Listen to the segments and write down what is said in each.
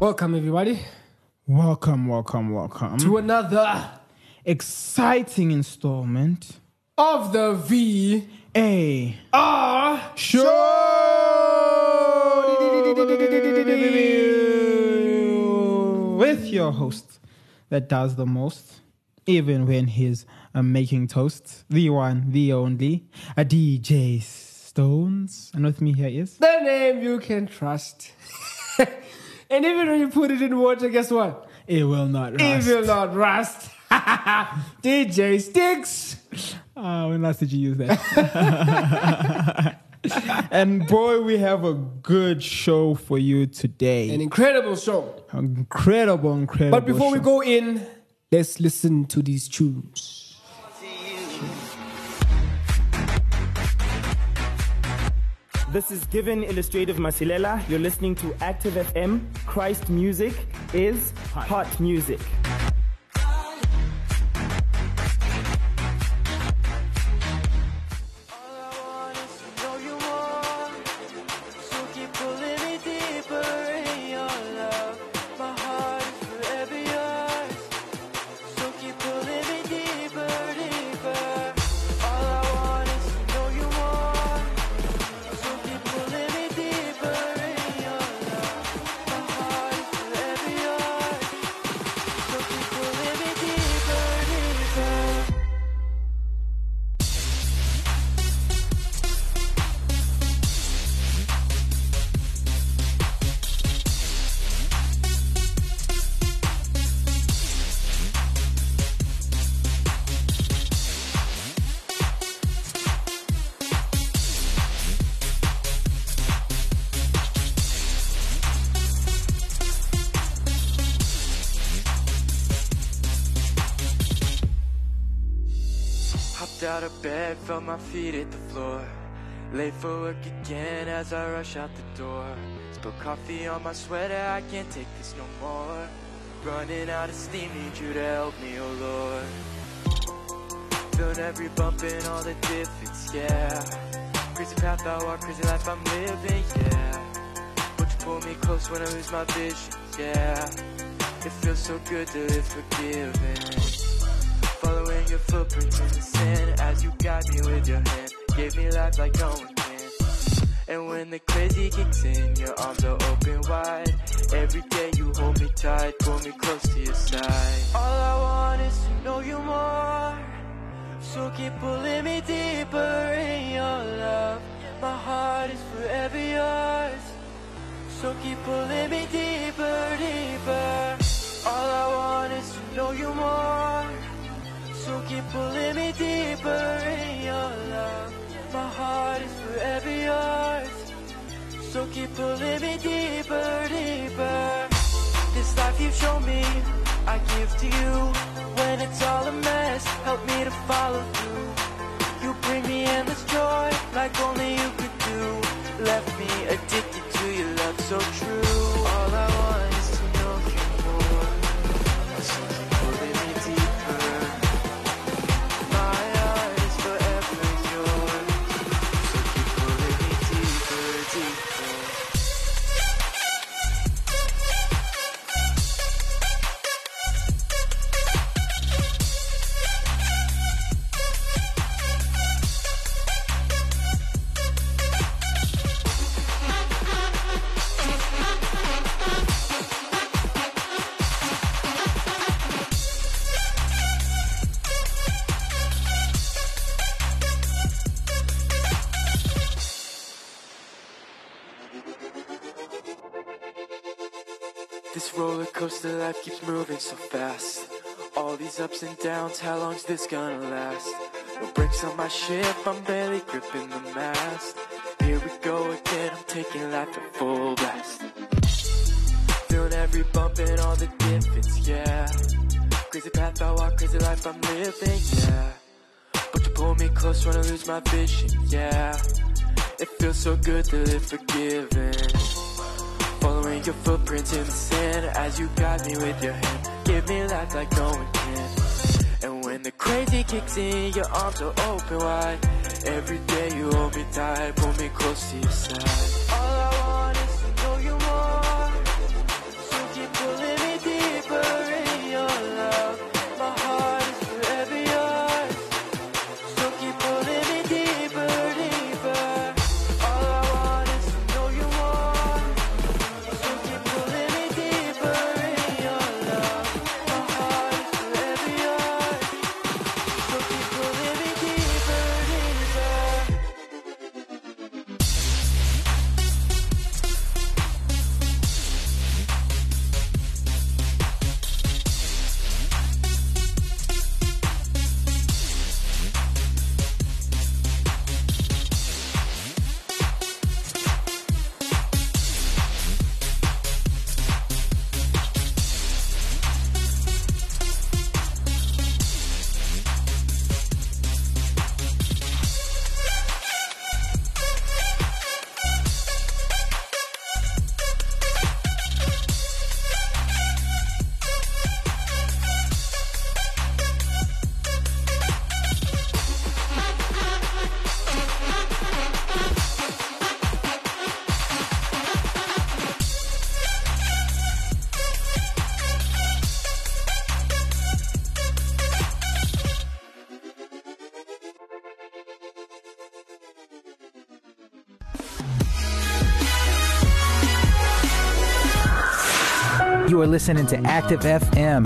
Welcome, everybody, Welcome, welcome, welcome to another exciting installment. of the V A R show with your host that does the most, even when he's uh, making toast. The one, the only, a DJ Stones, and with me here is the name you can trust. and even when you put it in water, guess what? it will not It will not rust. DJ Sticks. Uh, when last did you use that? and boy, we have a good show for you today. An incredible show. incredible, incredible. But before we go in, let's listen to these tunes. This is Given Illustrative Masilela. You're listening to Active FM. Christ music is hot, music. Out of bed, felt my feet hit the floor. Late for work again as I rush out the door. Spilled coffee on my sweater, I can't take this no more. Running out of steam, need you to help me, oh Lord. Feeling every bump and all the difference, yeah. Crazy path I walk, crazy life I'm living, yeah. Won't you pull me close when I lose my vision, yeah. It feels so good to live forgiven. Your footprints in the sand as you guide me with your hand. Gave me life like no one can. And when the crazy kicks in, your arms are open wide. Every day you hold me tight, pull me close to your side. All I want is to know you more. So keep pulling me deeper in your love. My heart is forever yours. So keep pulling me deeper, deeper. All I want is to know you more. So keep pulling me deeper in your love. My heart is forever yours. So keep pulling me deeper, deeper. This life you've shown me, I give to you. When it's all a mess, help me to follow through. You bring me endless joy, like only you could do. Left me addicted to your love so true. All I want life keeps moving so fast. All these ups and downs, how long's this gonna last? No brakes on my ship, I'm barely gripping the mast. Here we go again, I'm taking life at full blast. Feeling every bump and all the difference, yeah. Crazy path I walk, crazy life I'm living, yeah. But you pull me close, wanna lose my vision, yeah. It feels so good to live forgiven. Following your footprints in the sand as you guide me with your hand. Give me life like no one can. And when the crazy kicks in, your arms are open wide. Every day you hold me tight, pull me close to your side. You are listening to Active FM.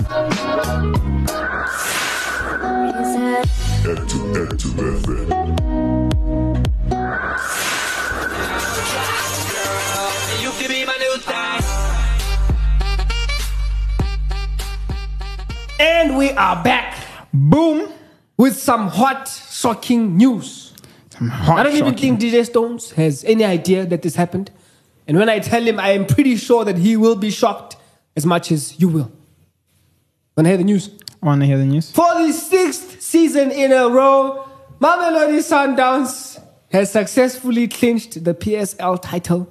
And we are back Boom. with some hot, shocking news. Some hot I don't even think DJ Stones has any idea that this happened. And when I tell him, I am pretty sure that he will be shocked as much as you will. Wanna hear the news? I Want to hear the news? For the sixth season in a row, Mamelodi Sundowns has successfully clinched the PSL title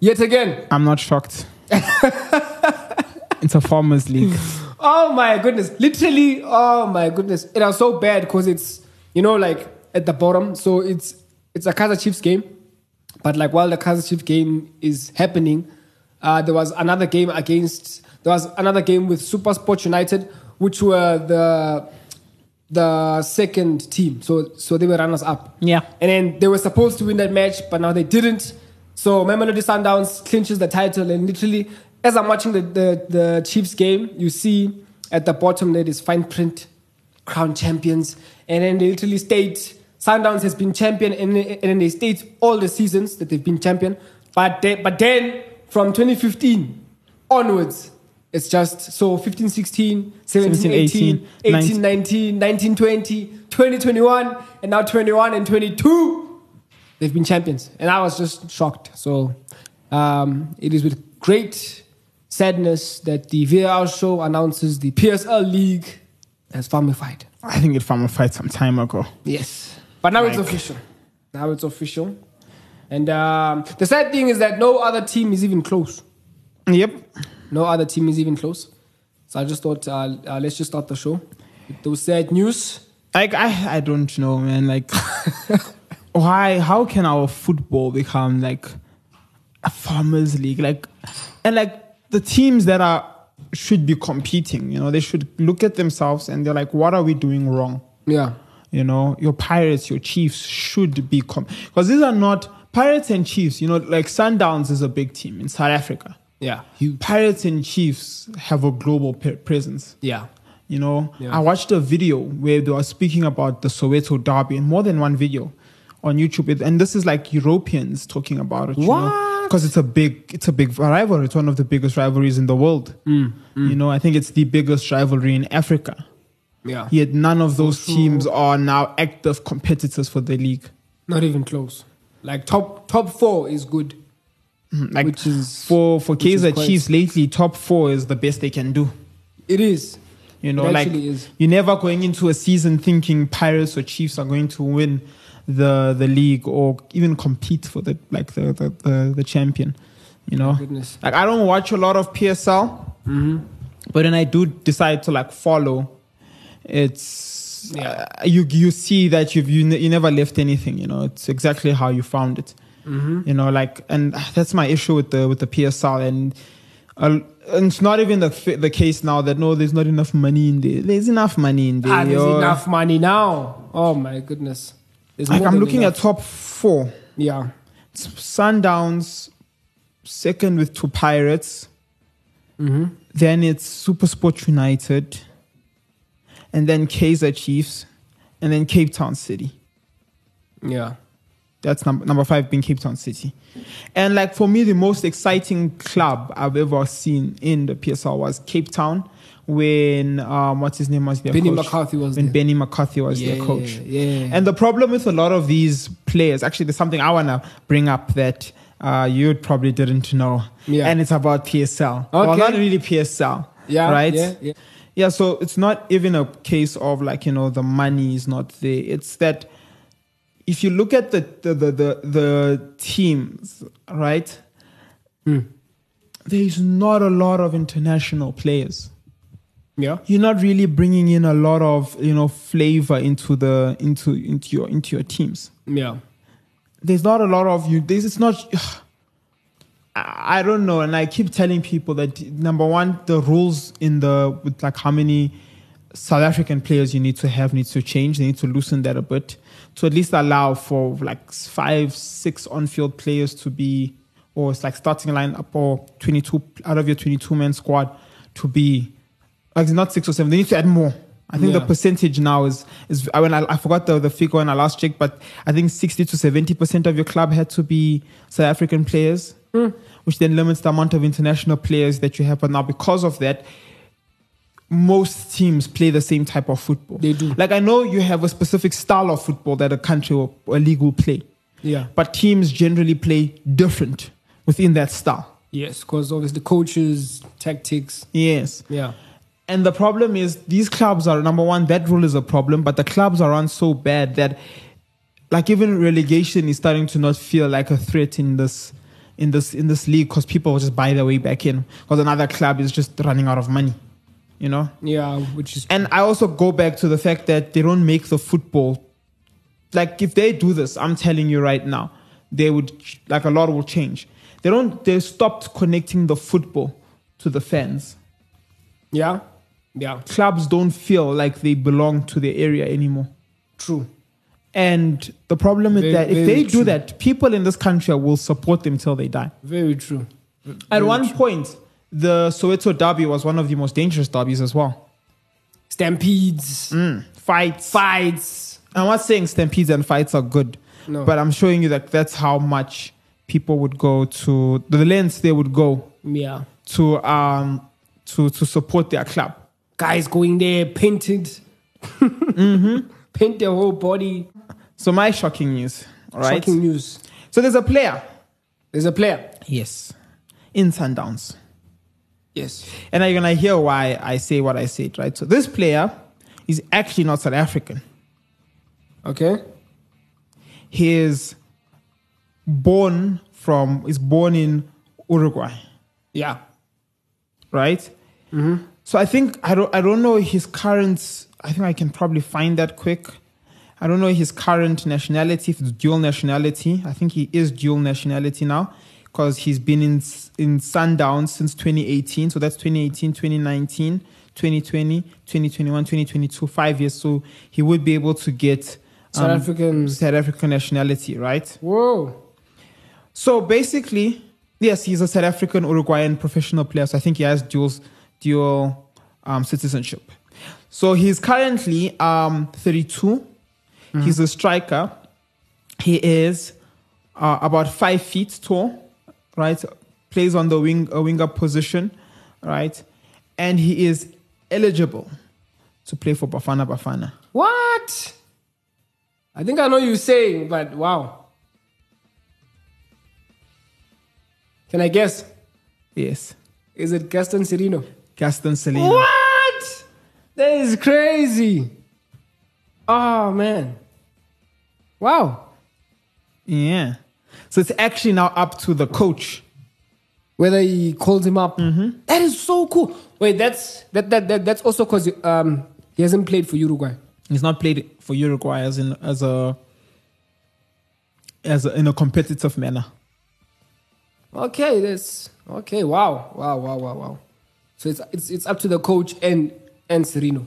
yet again. I'm not shocked. it's a farmers league. Oh my goodness. Literally, oh my goodness. It was so bad because it's, you know, like at the bottom. So it's it's a Kaiser Chiefs game. But like while the Kaiser Chiefs game is happening, uh, there was another game against there was another game with Super Sport United, which were the the second team. So so they were runners up. Yeah. And then they were supposed to win that match, but now they didn't. So Mamelodi Sundowns clinches the title, and literally, as I'm watching the, the, the Chiefs game, you see at the bottom there is fine print, crown champions, and then they literally state Sundowns has been champion, and, and then they state all the seasons that they've been champion. But they, but then from 2015 onwards, it's just so 15, 16, 17, 17, 18, 18, 18, 19, 19, 20, 20, 21, and now 21 and 22 they've been champions. And I was just shocked. So um, it is with great sadness that the VAR show announces the PSL League has farmified. I think it farmer fight some time ago. Yes. But now it's official. Now it's official. And um, the sad thing is that no other team is even close. Yep. No other team is even close. So I just thought, uh, uh, let's just start the show with those sad news. Like I, I don't know, man. Like, why? How can our football become like a farmers league? Like, and like the teams that are should be competing. You know, they should look at themselves and they're like, what are we doing wrong? Yeah. You know, your Pirates, your Chiefs should be because these are not Pirates and Chiefs. You know, like Sundowns is a big team in South Africa. Yeah. Huge. Pirates and Chiefs have a global presence. Yeah. You know, Yeah. I watched a video where they were speaking about the Soweto derby, and more than one video on YouTube. And this is like Europeans talking about it. What? Because it's a big, it's a big rivalry. It's one of the biggest rivalries in the world. Mm, You know, I think it's the biggest rivalry in Africa. Yeah. Yet none of those teams are now active competitors for the league. Not even close. Like top top four is good. Like which is for for Kaiser Chiefs lately, top four is the best they can do. it is. You know, It like is. you're never going into a season thinking Pirates or Chiefs are going to win the the league or even compete for the like the the, the, the champion. You know, goodness. like I don't watch a lot of PSL, Mm-hmm. but when I do decide to like follow, it's Yeah. uh, you you see that you've you, ne- you never left anything. You know, it's exactly how you found it. Mm-hmm. You know, like and that's my issue with the with the PSL and. Uh, and it's not even the the case now that no, there's not enough money in there. There's enough money in there. Ah, there's enough money now. Oh my goodness. There's Like I'm looking enough. at top four. yeah. It's Sundowns, second with two Pirates. Mm-hmm. Then it's Super Sport United, and then Kaiser Chiefs, and then Cape Town City. Yeah. That's number number five being Cape Town City. And like for me, the most exciting club I've ever seen in the PSL was Cape Town when um what's his name was their Benny coach? McCarthy was when there. Benny McCarthy was their coach. yeah. And the problem with a lot of these players, actually, there's something I wanna bring up that uh, you probably didn't know. Yeah. And it's about PSL. Okay. Well, not really PSL. Yeah, Right? yeah, yeah. Yeah, so it's not even a case of like, you know, the money is not there. It's that if you look at the the the the, the teams, right? Hmm. There's not a lot of international players. Yeah. You're not really bringing in a lot of, you know, flavor into the into into your into your teams. Yeah. There's not a lot of you. This it's not I don't know, and I keep telling people that number one, the rules in the with like how many South African players you need to have needs to change. They need to loosen that a bit to at least allow for like five, six on-field players to be, or it's like starting line up or 22 out of your 22 man squad to be, like not six or seven. They need to add more. I think the percentage now is is I when I, I forgot the, the figure when I last checked, but I think 60 to 70 percent of your club had to be South African players, Hmm. which then limits the amount of international players that you have. But now because of that, most teams play the same type of football. They do. Like I know you have a specific style of football that a country or a league will play, Yeah. but teams generally play different within that style. Yes, because obviously the coaches, tactics. Yes. Yeah. And the problem is these clubs are number one, that rule is a problem, but the clubs are run so bad that like even relegation is starting to not feel like a threat in this in this in this league because people will just buy their way back in because another club is just running out of money. You know? Yeah, which is And I also go back to the fact that they don't make the football like if they do this, I'm telling you right now, they would like a lot will change. They don't they stopped connecting the football to the fans yeah. Yeah. clubs don't feel like they belong to the area anymore. True. And the problem is Very- that, if very they do that, people in this country will support them till they die. Very true. At one point, the Soweto derby was one of the most dangerous derbies as well. Stampedes, Fights. fights. I'm not saying stampedes and fights are good, No. but I'm showing you that that's how much people would go to the lengths they would go Yeah. to um to to support their club. Guys going there painted. Mm-hmm. Paint their whole body. So my shocking news, all right? Shocking news. So there's a player, There's a player. yes, in Sundowns. Yes. And you're gonna hear why I say what I said, right? So this player is actually not South African. Okay. He is born from is born in Uruguay, Yeah. right? Mm-hmm. So I think I don't I don't know his current. I think I can probably find that quick. I don't know his current nationality, if it's dual nationality. I think he is dual nationality now because he's been in in Sundowns since 2018. So that's 2018, 2019, 2020, 2021, 2022, five years. So he would be able to get South African- South African nationality, right? Whoa. So basically, yes, he's a South African Uruguayan professional player. So I think he has dual dual um, citizenship. So he's currently um, 32. He's a striker. He is uh, about five feet tall, right? Plays on the wing a winger position, right? And he is eligible to play for Bafana Bafana. What? I think I know you're saying, but wow. Can I guess? Yes. Is it Gaston Sirino? Gaston Selena. What? That is crazy. Oh man. Wow. Yeah. So it's actually now up to the coach. Whether he called him up. That is so cool. Wait, that's that that, that that's also because um he hasn't played for Uruguay. He's not played for Uruguay as in as a as a, in a competitive manner. Okay, that's okay. Wow, wow, wow, wow, wow. So it's it's it's up to the coach and and Sirino.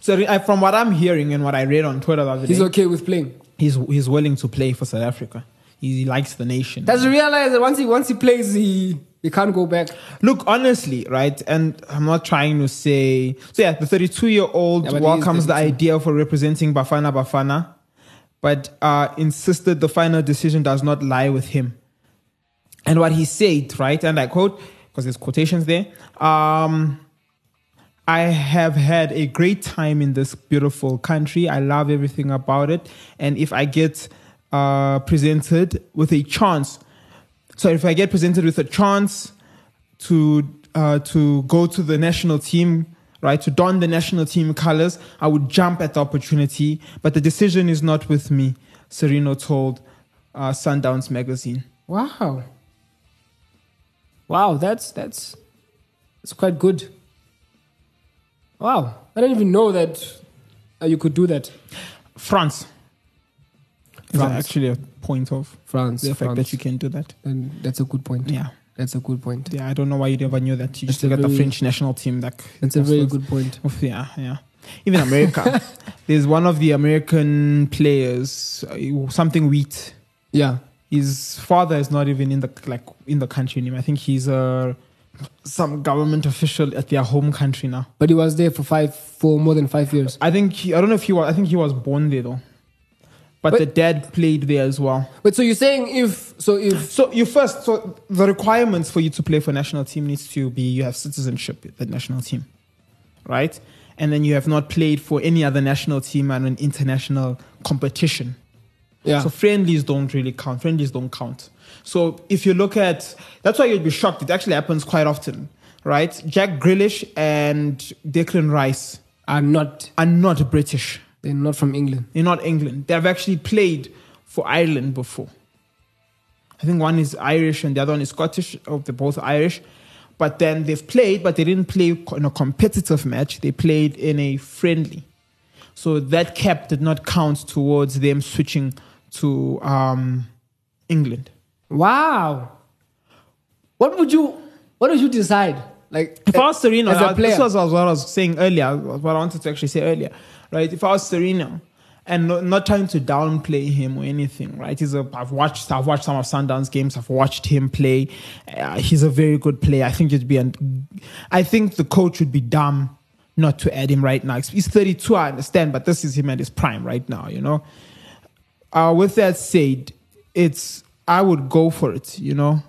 So I, from what I'm hearing and what I read on Twitter the other He's day, okay with playing. he's he's willing to play for South Africa. He likes the nation. Does he realize that once he once he plays, he he can't go back? Look, honestly, right? And I'm not trying to say. So yeah, the 32 year old Yeah, but he is welcomes the idea for representing Bafana Bafana, but uh, insisted the final decision does not lie with him. And what he said, right? And I quote, because there's quotations there. Um, I have had a great time in this beautiful country. I love everything about it. And if I get uh, presented with a chance, so if I get presented with a chance to uh, to go to the national team, right, to don the national team colors, I would jump at the opportunity. But the decision is not with me, Sirino told uh, Sundowns magazine. Wow. Wow, that's that's it's quite good. Wow, I didn't even know that uh, you could do that. France. Is France. actually a point of France, the fact France. that you can do that. And that's a good point. Yeah. That's a good point. Yeah, I don't know why you never knew that. You just That's a look at the French national team. Like That's a very good point. Oof, Yeah, yeah. Even America. There's one of the American players, uh, something wheat. Yeah. His father is not even in the like in the country anymore. I think he's a some government official at their home country now. But he was there for five for more than five years. I think he, I don't know if he was. I think he was born there though. But But- the dad played there as well. But so you're saying if so if So you first, so the requirements for you to play for national team needs to be you have citizenship at the national team, right? And then you have not played for any other national team and an international competition. yeah. So friendlies don't really count. Friendlies don't count. So if you look at, that's why you'd be shocked. It actually happens quite often, right? Jack Grealish and Declan Rice are not are not British. they're not from England. They're not England. They've actually played for Ireland before. I think one is Irish and the other one is Scottish. Oh, they're both Irish. But then they've played, but they didn't play in a competitive match. They played in a friendly. So that cap did not count towards them switching to um, England. Wow. What would you what would you decide? Like If I was Sirino, as a player. this was what I was saying earlier, what I wanted to actually say earlier, right? If I was Sirino and not, not trying to downplay him or anything, right? He's a, I've watched, I've watched some of Sundowns games. I've watched him play. Uh, he's a very good player. I think it'd be, an, I think the coach would be dumb not to add him right now. He's 32, I understand, but this is him at his prime right now, you know? Uh, with that said, it's, I would go for it, you know?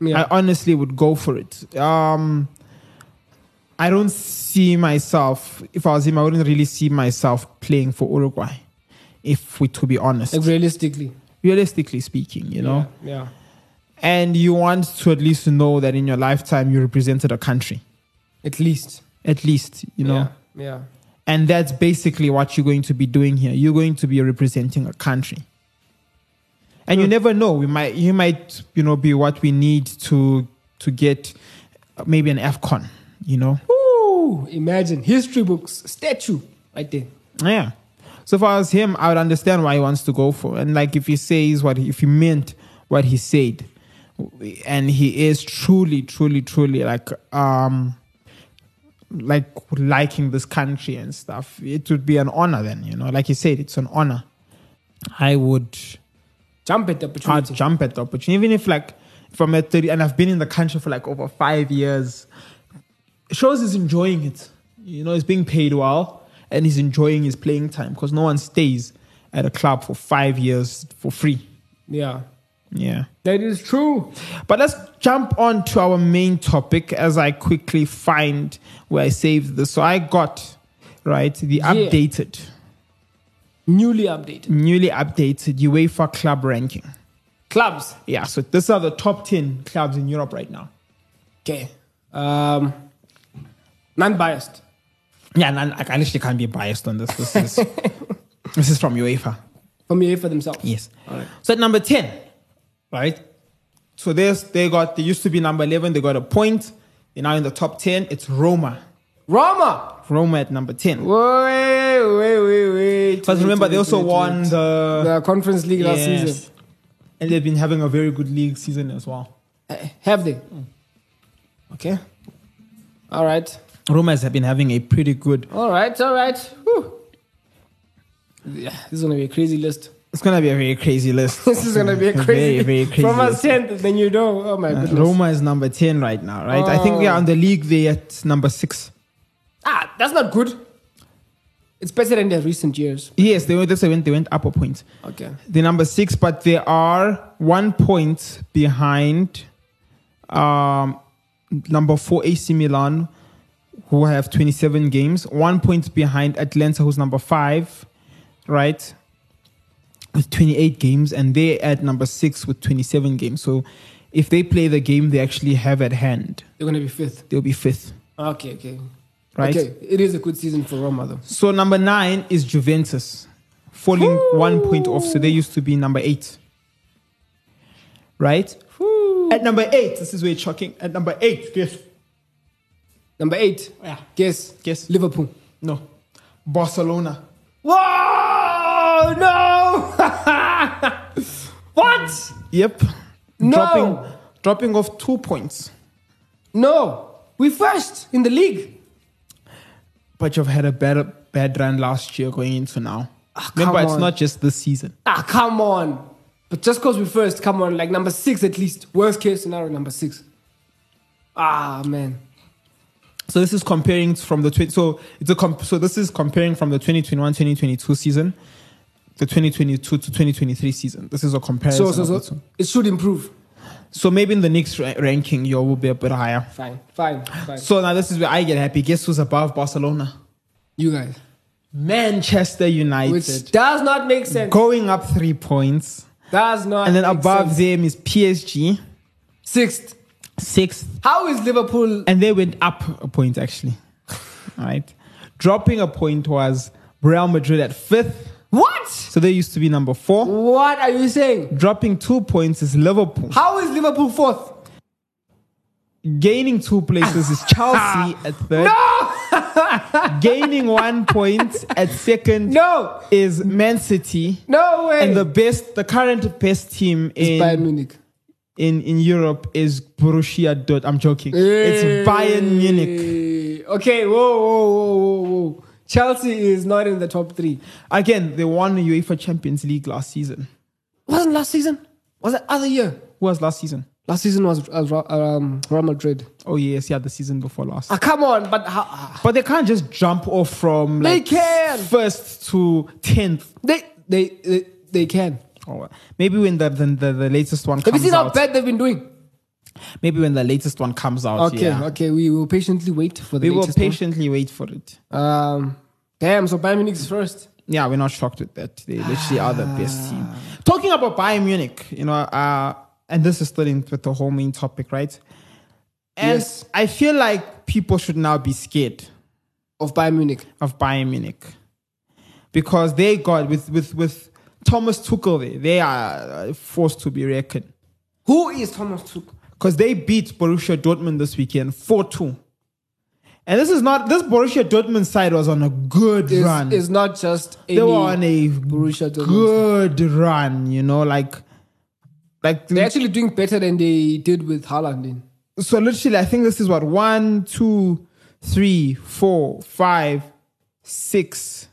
Yeah. I honestly would go for it. Um, I don't see myself. If I was him, I wouldn't really see myself playing for Uruguay. If we, to be honest, like realistically. realistically speaking, you know. Yeah. And you want to at least know that in your lifetime you represented a country, At least. at least, you know. Yeah. Yeah. And that's basically what you're going to be doing here. You're going to be representing a country. And you never know. We might, you might, you know, be what we need to to get uh, maybe an Afcon. You know. Ooh, imagine history books, statue right there. Yeah. So far as him, I would understand why he wants to go for. And like if he says what if he meant what he said, and he is truly, truly, truly like um like liking this country and stuff, it would be an honor then, you know. Like you said, it's an honor. I would Jump at the opportunity. jump at the opportunity. Even if like from I'm 30 and I've been in the country for like over five years, shows he's enjoying it. You know, he's being paid well and he's enjoying his playing time because no one stays at a club for five years for free. Yeah. Yeah. That is true. But let's jump on to our main topic as I quickly find where I saved this. So I got, right, the updated, Newly updated. newly updated UEFA club ranking. Clubs. Yeah, so these are the top 10 clubs in Europe right now. Okay. Um, non-biased. Yeah, and I literally can't be biased on this. This is, this is from UEFA. From UEFA themselves. Yes. All right. So at number 10, right? So there's, they got, they used to be number 11, they got a point. They're now in the top 10. It's Roma. Roma. Roma at number 10. Wait, wait, wait, wait. Because Wait, remember, they also won the. the Conference League last Yes. season. And they've been having a very good league season as well. Uh, Have they? Okay. All right. Roma have been having a pretty good. All right. All right. Whew. Yeah, this is gonna be a crazy list. It's gonna be a very crazy list. This is gonna be a crazy. very crazy From list. tenth, then you know. Oh my Uh, goodness. Roma is number ten right now, right? I think we are Oh. on the league. They at number six. Ah, that's not good. It's better than their recent years. Yes, they went. That's when they went up a point. Okay. They're number six, but they are one point behind um, number four AC Milan, who have 27 games. One point behind Atalanta, who's number five, right, with 28 games, and they're at number six with 27 games. So if they play the game they actually have at hand, They're gonna be fifth. they'll be fifth, Okay. Okay. Right? Okay. It is a good season for Roma though. So number nine is Juventus, falling one point off. So they used to be number eight. Right? At number eight, this is where it's shocking. At number eight, guess. Number eight. Yeah. Guess. Guess. Liverpool. No. Barcelona. Whoa! No! what? Yep. No. Dropping, dropping off two points. No. We first in the league. But you've had a bad, bad run last year going into now. Ah, Remember, it's on. not just this season. Ah, come on. But just because we first, come on, like number six at least. Worst case scenario, number six. Ah, man. So this is comparing from the twen- so it's a comp- so this is comparing from the 2021-2022 season, the 2022 to 2023 season. This is a comparison. So, so, so it should improve. So maybe in the next ra- ranking, you will be a bit higher. Fine, fine, fine. So now this is where I get happy. Guess who's above Barcelona? you guys. Manchester United. Which does not make sense. going up three points. Does not And then above sense. them is PSG, Sixth. sixth. How is Liverpool? And they went up a point actually. right? Dropping a point was Real Madrid at fifth. What? So they used to be number four. What are you saying? Dropping two points is Liverpool. How is Liverpool fourth? Gaining two places is ah. Chelsea ah. at third. No! Gaining one point at second No, is Man City. no way. And the best, the current best team Bayern in, Munich. in, in Europe is Borussia Dortmund. I'm joking. It's Bayern Munich. Okay, whoa, whoa, whoa, whoa, whoa. Chelsea is not in the top three. Again, they won the UEFA Champions League last season. Wasn't last season? Was it other year? Who was last season? Last season was uh, um, Real Madrid. Oh yes, yeah, the season before last. Ah, come on, but how, But they can't just jump off from They can. first to tenth. they, they they they can. Oh, maybe when the, the the the latest one Have you seen how bad they've been doing? Maybe when the latest one comes out. Okay, yeah. okay, we will patiently wait for the We will latest one. patiently wait for it. Um, damn, so Bayern Munich is first. Yeah, we're not shocked with that. They literally are the best team. Talking about Bayern Munich, you know, uh, and this is still in with the whole main topic, right? And Yes. I feel like people should now be scared Of Bayern Munich. of Bayern Munich because they got with with with Thomas Tuchel. There, they are uh, forced to be reckoned Who is Thomas Tuchel? Because they beat Borussia Dortmund this weekend four two. And this is not this Borussia Dortmund side was on a good Is, run. is not just any they were on a Borussia Dortmund. good run, you know, like like They're actually doing better than they did with Haaland. In. so literally I think this is what one, two, three, four, five, six.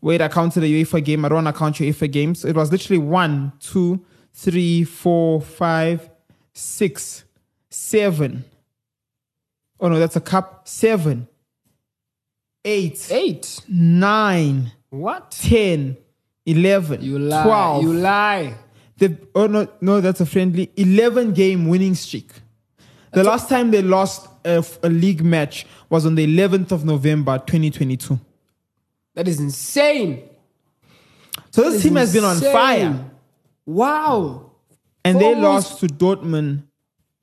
Wait, I counted the UEFA game. I don't want to count your UEFA games. It was literally one, two, three, four, five, six, seven. Oh no, that's a cup. Seven, eight, Eight. nine, What? 10, 11, You lie. 12. You lie. The, oh no, no, that's a friendly 11 game winning streak. The last time they lost a, a league match was on the 11th of November 2022. That is insane. So this is team has been on fire. Wow. and they lost to Dortmund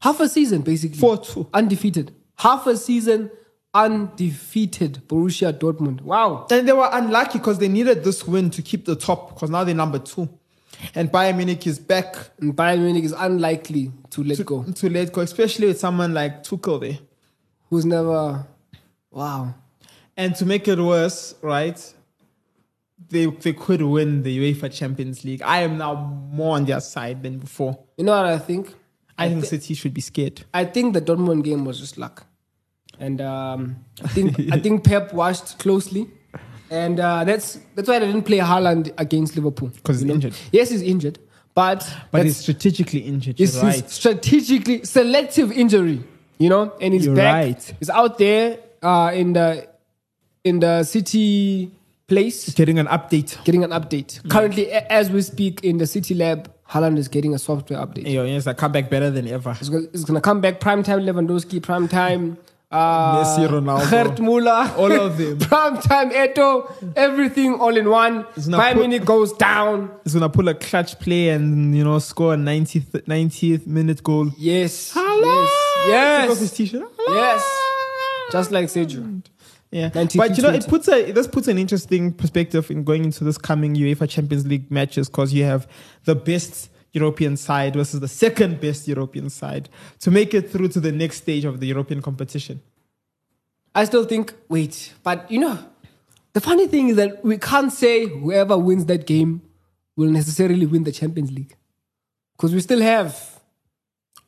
Half a season, basically. 4 2. Undefeated. Half a season undefeated. Borussia Dortmund. Wow. And they were unlucky because they needed this win to keep the top because now they're number two. And Bayern Munich is back And Bayern Munich is unlikely to let to, go. to let go, especially with someone like Tuchel there. Who's never. Wow. And to make it worse, right? They they could win the UEFA Champions League. I am now more on their side than before. You know what I think? I, think City should be scared. I think the Dortmund game was just luck, and um, I think I think Pep watched closely, and uh, that's that's why they didn't play Haaland against Liverpool because he's know? injured. Yes, he's injured, but But he's strategically injured. it's right. strategically selective injury, you know, and he's You're back. right. He's out there uh, in the in the city place Getting an update. getting an update. Currently, a- as we speak, in the city lab, Haaland is getting a software update. Yo, yes, I come back better than ever. It's gonna, it's gonna come back prime time Lewandowski, prime time uh, Messi, Ronaldo. Gerd Muller, All of them. prime time Eto, everything all in one. Not Bayern put- goes down. He's gonna pull a clutch play and you know score a 90th 90th minute goal. Yes, Haaland! yes, Take off his yes, t-shirt. yes. Just like Sergio. Yeah, but you know, it puts a this puts an interesting perspective in going into this coming UEFA Champions League matches because you have the best European side versus the second best European side to make it through to the next stage of the European competition. I still think. Wait, but you know, the funny thing is that we can't say whoever wins that game will necessarily win the Champions League because we still have.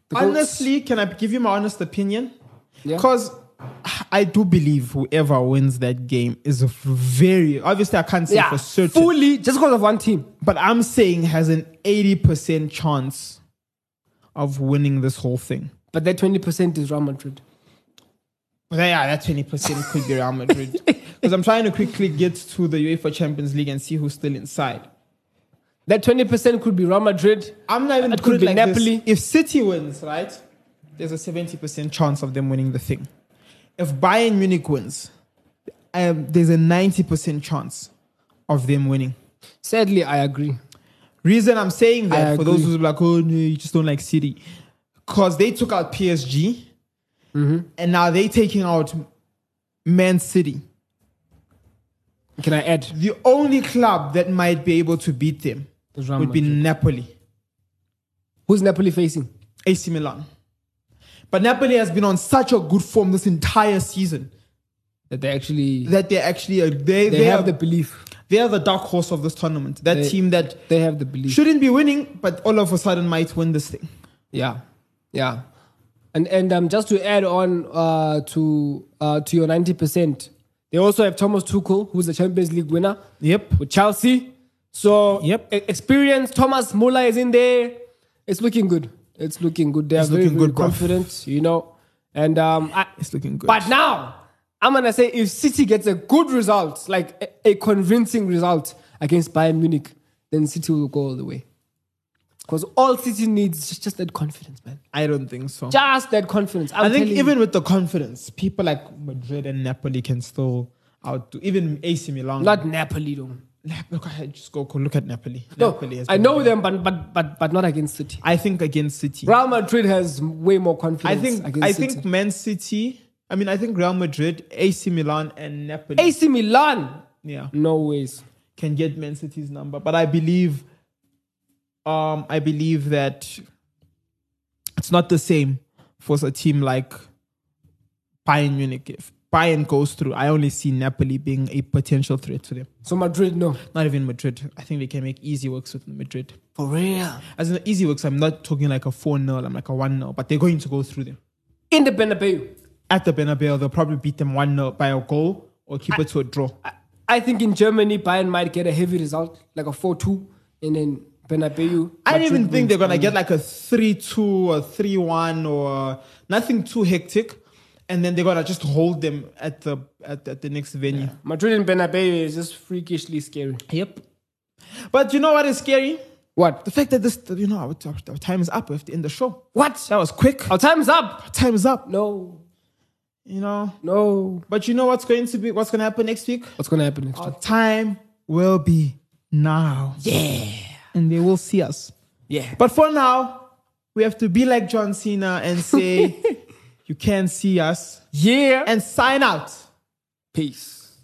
goats. Honestly, can I give you my honest opinion? Yeah. I do believe whoever wins that game is a very obviously I can't say yeah, for certain, fully just because of one team. but I'm saying has an 80% chance of winning this whole thing. But that twenty percent is Real Madrid. But yeah, that 20% could be Real Madrid. Because I'm trying to quickly get to the UEFA Champions League and see who's still inside. That twenty percent could be Real Madrid. I'm not even It could be like Napoli. This. If City wins, right, there's a 70% chance of them winning the thing. If Bayern Munich wins, um, there's a 90% chance of them winning. Sadly, I agree. Reason I'm saying that for those who's like, oh no, you just don't like City, because they took out PSG, Mm-hmm. and now they're taking out Man City. Can I add? The only club that might be able to beat them would be Napoli, Who's Napoli facing? AC Milan. But Napoli has been on such a good form this entire season That they actually that they actually are, they they, they, have are the belief. they are the dark horse of this tournament. That They- team that They have the belief. shouldn't be winning, but all of a sudden might win this thing. Yeah, yeah. And and um, just to add on uh, to uh, to your ninety percent, they also have Thomas Tuchel, who's the Champions League winner Yep. with Chelsea. So Yep. experience. Thomas Muller is in there. It's looking good. It's looking good. They're It's very, good, bruv. confident. You know, and um, I, It's looking good. But now, I'm gonna say if City gets a good result, like a, a convincing result against Bayern Munich, then City will go all the way. Because all City needs is just that confidence, man. I don't think so. Just that confidence. I'm I think even you. with the confidence, people like Madrid and Napoli can still outdo even AC Milan. not Napoli though. Look, I just go go look at Napoli. No, Napoli has I know them, but but but but not against City. I think against City. Real Madrid has way more confidence. I think against I City. think Man City. I mean, I think Real Madrid, AC Milan, and Napoli. AC Milan. yeah, No ways. can get Man City's number, but I believe, um, I believe that it's not the same for a team like Bayern Munich. If Bayern goes through, I only see Napoli being a potential threat to them. So Madrid, no. Not even Madrid. I think they can make easy works with Madrid. For real. As in easy works, I'm not talking like a 4 0, I'm like a 1 0, but they're going to go through them. In the Bernabeu. At the Bernabeu, they'll probably beat them 1 0 by a goal or keep it to a draw. I, I think in Germany, Bayern might get a heavy result, like a 4 2, and then Bernabeu. I don't even think they're gonna get like a three-two or three-one or nothing too hectic, and then they gotta just hold them at the at, at the next venue. Yeah. Madrid and Bernabeu is just freakishly scary. Yep. But you know what is scary? What? The fact that this, you know, our, our, our time is up. We have to end the show. What? That was quick. Our time is up. Our time is up. No. You know. No. But you know what's going to be? What's going to happen next week? What's going to happen next our week? Our time will be now. Yeah. And they will see us. Yeah. But for now, we have to be like John Cena and say. you can see us. Yeah. And sign out. Peace.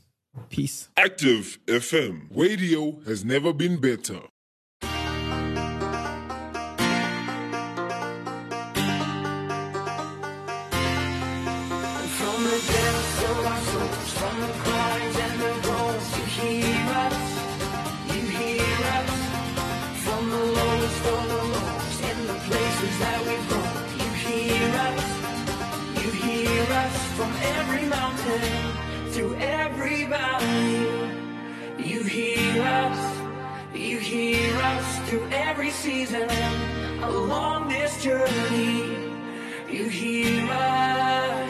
Peace. Active FM. Radio has never been better. through every season along this journey. You hear us.